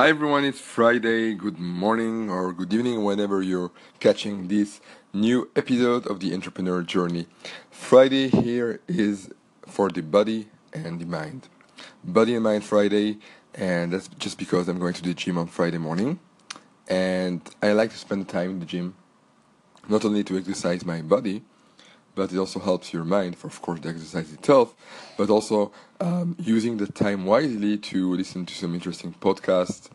Hi everyone, it's Friday. Good morning or good evening whenever you're catching this new episode of the entrepreneur journey. Friday here is for the body and the mind. Body and mind Friday, and that's just because I'm going to the gym on Friday morning. And I like to spend time in the gym not only to exercise my body, but it also helps your mind for, of course, the exercise itself, but also um, using the time wisely to listen to some interesting podcasts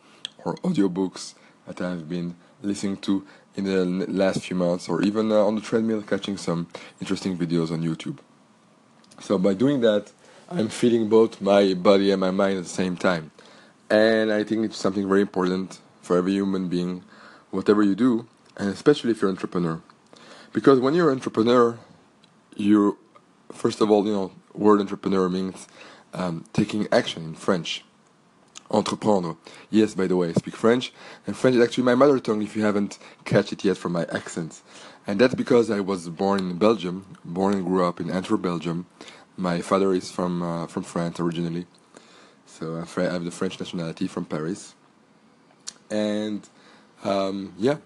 or audiobooks that I've been listening to in the last few months, or even uh, on the treadmill, catching some interesting videos on YouTube. So by doing that, I'm feeling both my body and my mind at the same time. And I think it's something very important for every human being, whatever you do, and especially if you're an entrepreneur. Because when you're an entrepreneur, you first of all, you know, word entrepreneur means um, taking action in French. Entreprendre. Yes, by the way, I speak French, and French is actually my mother tongue. If you haven't catch it yet from my accent, and that's because I was born in Belgium, born and grew up in Antwerp, Belgium. My father is from uh, from France originally, so I have the French nationality from Paris. And um, yeah,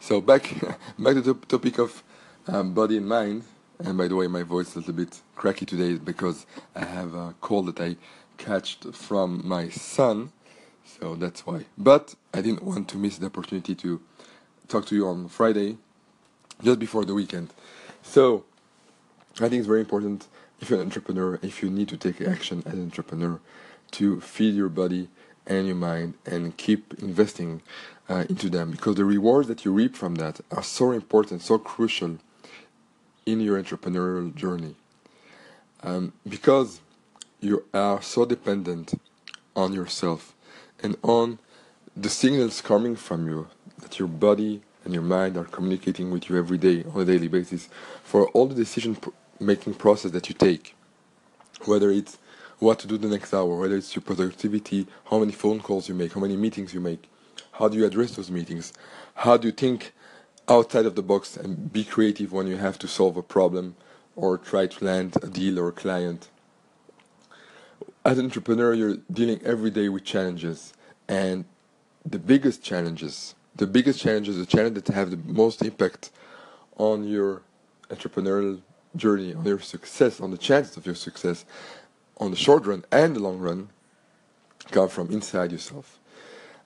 so back back to the topic of um, body and mind. And by the way, my voice is a little bit cracky today because I have a cold that I catched from my son. So that's why. But I didn't want to miss the opportunity to talk to you on Friday, just before the weekend. So I think it's very important if you're an entrepreneur, if you need to take action as an entrepreneur, to feed your body and your mind and keep investing uh, into them because the rewards that you reap from that are so important, so crucial in your entrepreneurial journey. Um, because you are so dependent on yourself and on the signals coming from you that your body and your mind are communicating with you every day on a daily basis for all the decision making process that you take whether it's what to do the next hour whether it's your productivity how many phone calls you make how many meetings you make how do you address those meetings how do you think outside of the box and be creative when you have to solve a problem or try to land a deal or a client. As an entrepreneur, you're dealing every day with challenges, and the biggest challenges, the biggest challenges, the challenges that have the most impact on your entrepreneurial journey, on your success, on the chances of your success, on the short run and the long run, come from inside yourself.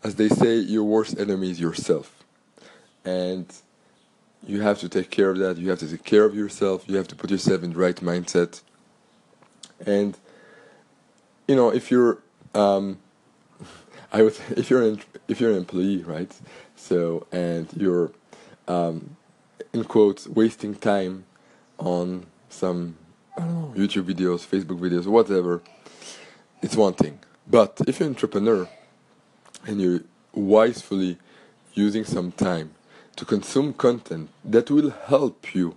As they say, your worst enemy is yourself. And you have to take care of that. You have to take care of yourself. You have to put yourself in the right mindset. And you know, if you're, um, I would, if you're an if you're an employee, right? So and you're, um, in quotes, wasting time on some I don't know YouTube videos, Facebook videos, whatever. It's one thing. But if you're an entrepreneur and you're wisely using some time to consume content that will help you,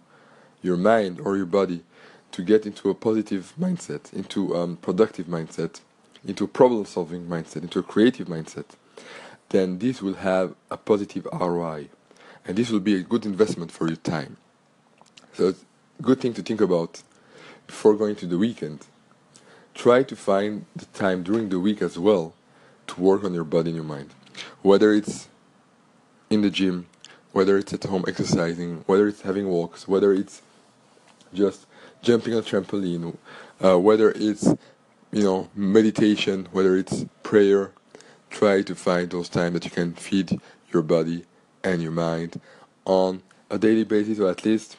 your mind or your body, to get into a positive mindset, into a um, productive mindset, into a problem solving mindset, into a creative mindset, then this will have a positive ROI. And this will be a good investment for your time. So it's a good thing to think about before going to the weekend. Try to find the time during the week as well to work on your body and your mind. Whether it's in the gym, whether it's at home exercising, whether it's having walks, whether it's just jumping on trampoline, uh, whether it's you know meditation, whether it's prayer. Try to find those times that you can feed your body and your mind on a daily basis, or at least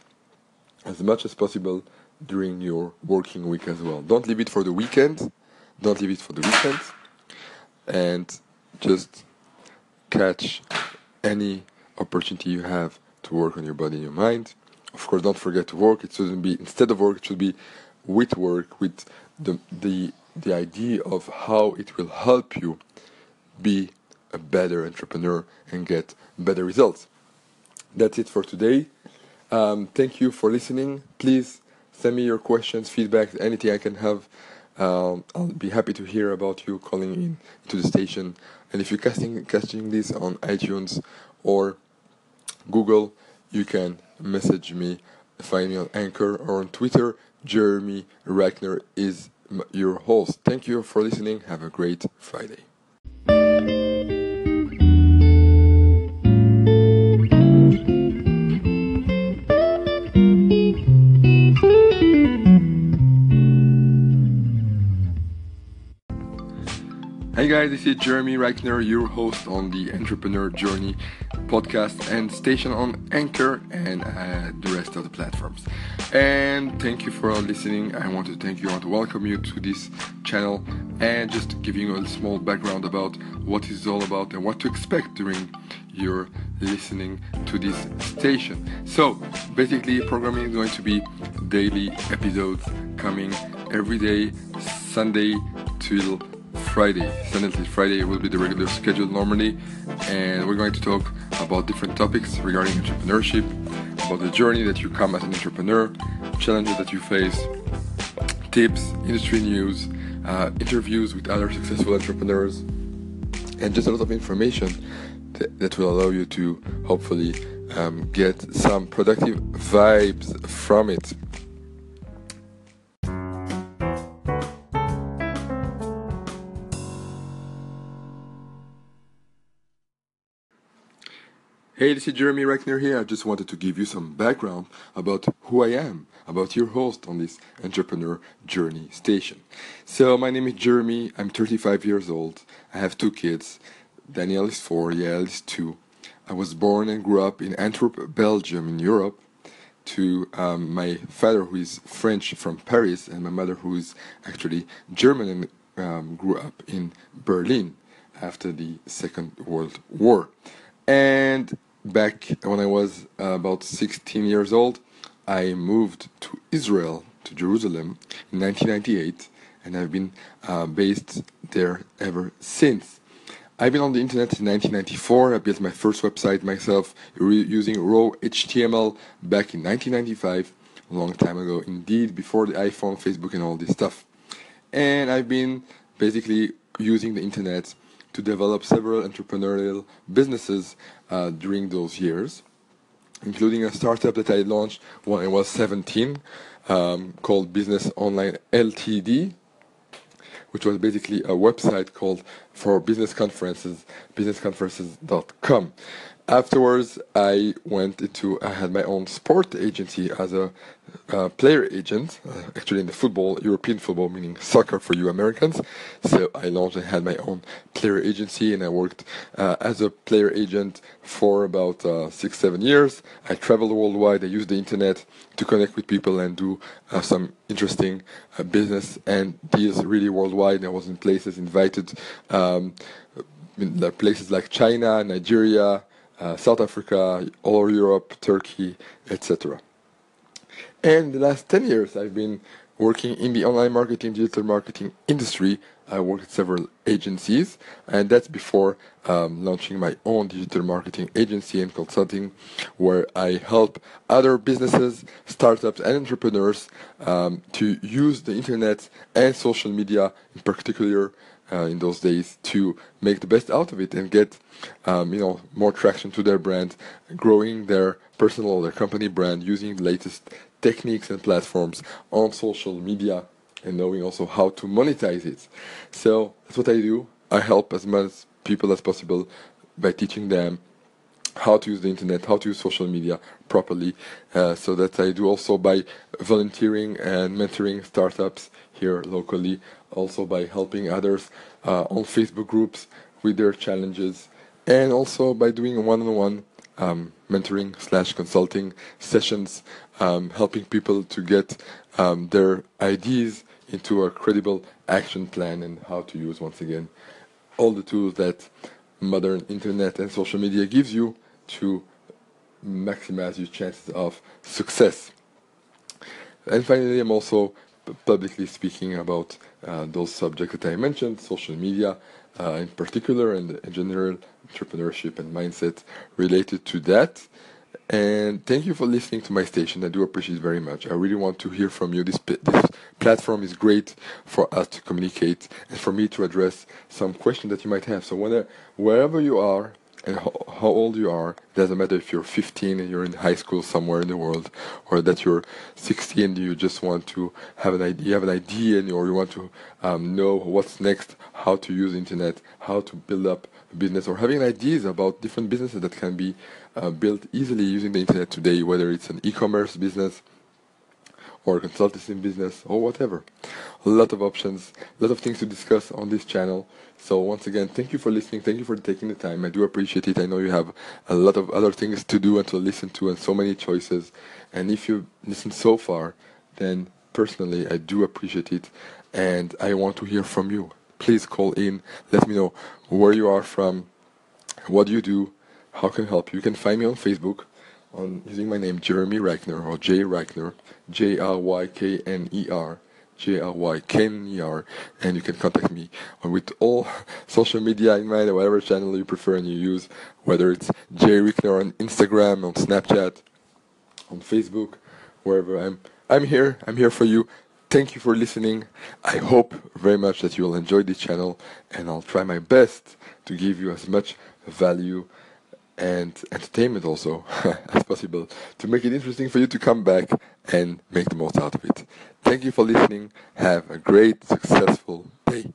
as much as possible during your working week as well. Don't leave it for the weekend. Don't leave it for the weekend, and just catch any opportunity you have to work on your body and your mind. Of course, don't forget to work. It shouldn't be instead of work. It should be with work, with the the the idea of how it will help you be a better entrepreneur and get better results. That's it for today. Um, thank you for listening. Please send me your questions, feedback, anything I can have. Um, I'll be happy to hear about you calling in to the station. And if you're casting casting this on iTunes or Google, you can message me, find me on Anchor or on Twitter. Jeremy Rykner is your host. Thank you for listening. Have a great Friday. Guys, this is Jeremy Rykner, your host on the Entrepreneur Journey podcast and station on Anchor and uh, the rest of the platforms. And thank you for listening. I want to thank you, I want to welcome you to this channel and just giving you a small background about what it's all about and what to expect during your listening to this station. So basically, programming is going to be daily episodes coming every day, Sunday till Friday. Sunday Friday will be the regular schedule normally, and we're going to talk about different topics regarding entrepreneurship, about the journey that you come as an entrepreneur, challenges that you face, tips, industry news, uh, interviews with other successful entrepreneurs, and just a lot of information that, that will allow you to hopefully um, get some productive vibes from it. Hey, this is Jeremy Rykner here. I just wanted to give you some background about who I am, about your host on this entrepreneur journey station. So, my name is Jeremy. I'm 35 years old. I have two kids. Danielle is four, Yael is two. I was born and grew up in Antwerp, Belgium, in Europe, to um, my father, who is French from Paris, and my mother, who is actually German and um, grew up in Berlin after the Second World War. And back when I was uh, about 16 years old, I moved to Israel, to Jerusalem, in 1998, and I've been uh, based there ever since. I've been on the internet in 1994. I built my first website myself using raw HTML back in 1995, a long time ago indeed, before the iPhone, Facebook, and all this stuff. And I've been basically using the internet to develop several entrepreneurial businesses uh, during those years, including a startup that I launched when I was 17 um, called Business Online LTD, which was basically a website called for business conferences, businessconferences.com. Afterwards, I went into, I had my own sport agency as a uh, player agent, uh, actually in the football, European football, meaning soccer for you Americans. So I launched and had my own player agency, and I worked uh, as a player agent for about uh, six, seven years. I traveled worldwide. I used the internet to connect with people and do uh, some interesting business and deals really worldwide. I was in places invited, um, in places like China, Nigeria, South Africa, all Europe, Turkey, etc. And the last 10 years, I've been working in the online marketing, digital marketing industry. I worked at several agencies, and that's before um, launching my own digital marketing agency and consulting, where I help other businesses, startups, and entrepreneurs um, to use the internet and social media, in particular, uh, in those days to make the best out of it and get um, you know more traction to their brand, growing their personal their company brand using the latest techniques and platforms on social media and knowing also how to monetize it. So that's what I do. I help as much people as possible by teaching them how to use the internet, how to use social media properly. Uh, so that I do also by volunteering and mentoring startups here locally, also by helping others uh, on Facebook groups with their challenges, and also by doing one-on-one um, mentoring slash consulting sessions, um, helping people to get um, their ideas into a credible action plan and how to use once again all the tools that modern internet and social media gives you to maximize your chances of success. And finally, I'm also publicly speaking about uh, those subjects that I mentioned, social media uh, in particular, and in general entrepreneurship and mindset related to that. And thank you for listening to my station. I do appreciate very much. I really want to hear from you. This this platform is great for us to communicate and for me to address some questions that you might have. So whenever, wherever you are, and how, how, old you are. It doesn't matter if you're 15 and you're in high school somewhere in the world, or that you're 16 and you just want to have an idea, you have an idea, or you want to um, know what's next, how to use internet, how to build up business, or having ideas about different businesses that can be uh, built easily using the internet today, whether it's an e-commerce business or a consultancy business or whatever. A lot of options, a lot of things to discuss on this channel. So once again, thank you for listening. Thank you for taking the time. I do appreciate it. I know you have a lot of other things to do and to listen to and so many choices. And if you listen so far, then personally, I do appreciate it. And I want to hear from you. Please call in. Let me know where you are from, what do you do, how can I help you. You can find me on Facebook on using my name Jeremy Rykner or J Rykner, J R Y K N E R. J R Y K N E R, and you can contact me with all social media in mind, whatever channel you prefer and you use, whether it's J Rykner on Instagram, on Snapchat, on Facebook, wherever I'm. I'm here. I'm here for you. Thank you for listening. I hope very much that you will enjoy this channel, and I'll try my best to give you as much value and entertainment also as possible to make it interesting for you to come back and make the most out of it. Thank you for listening. Have a great, successful day.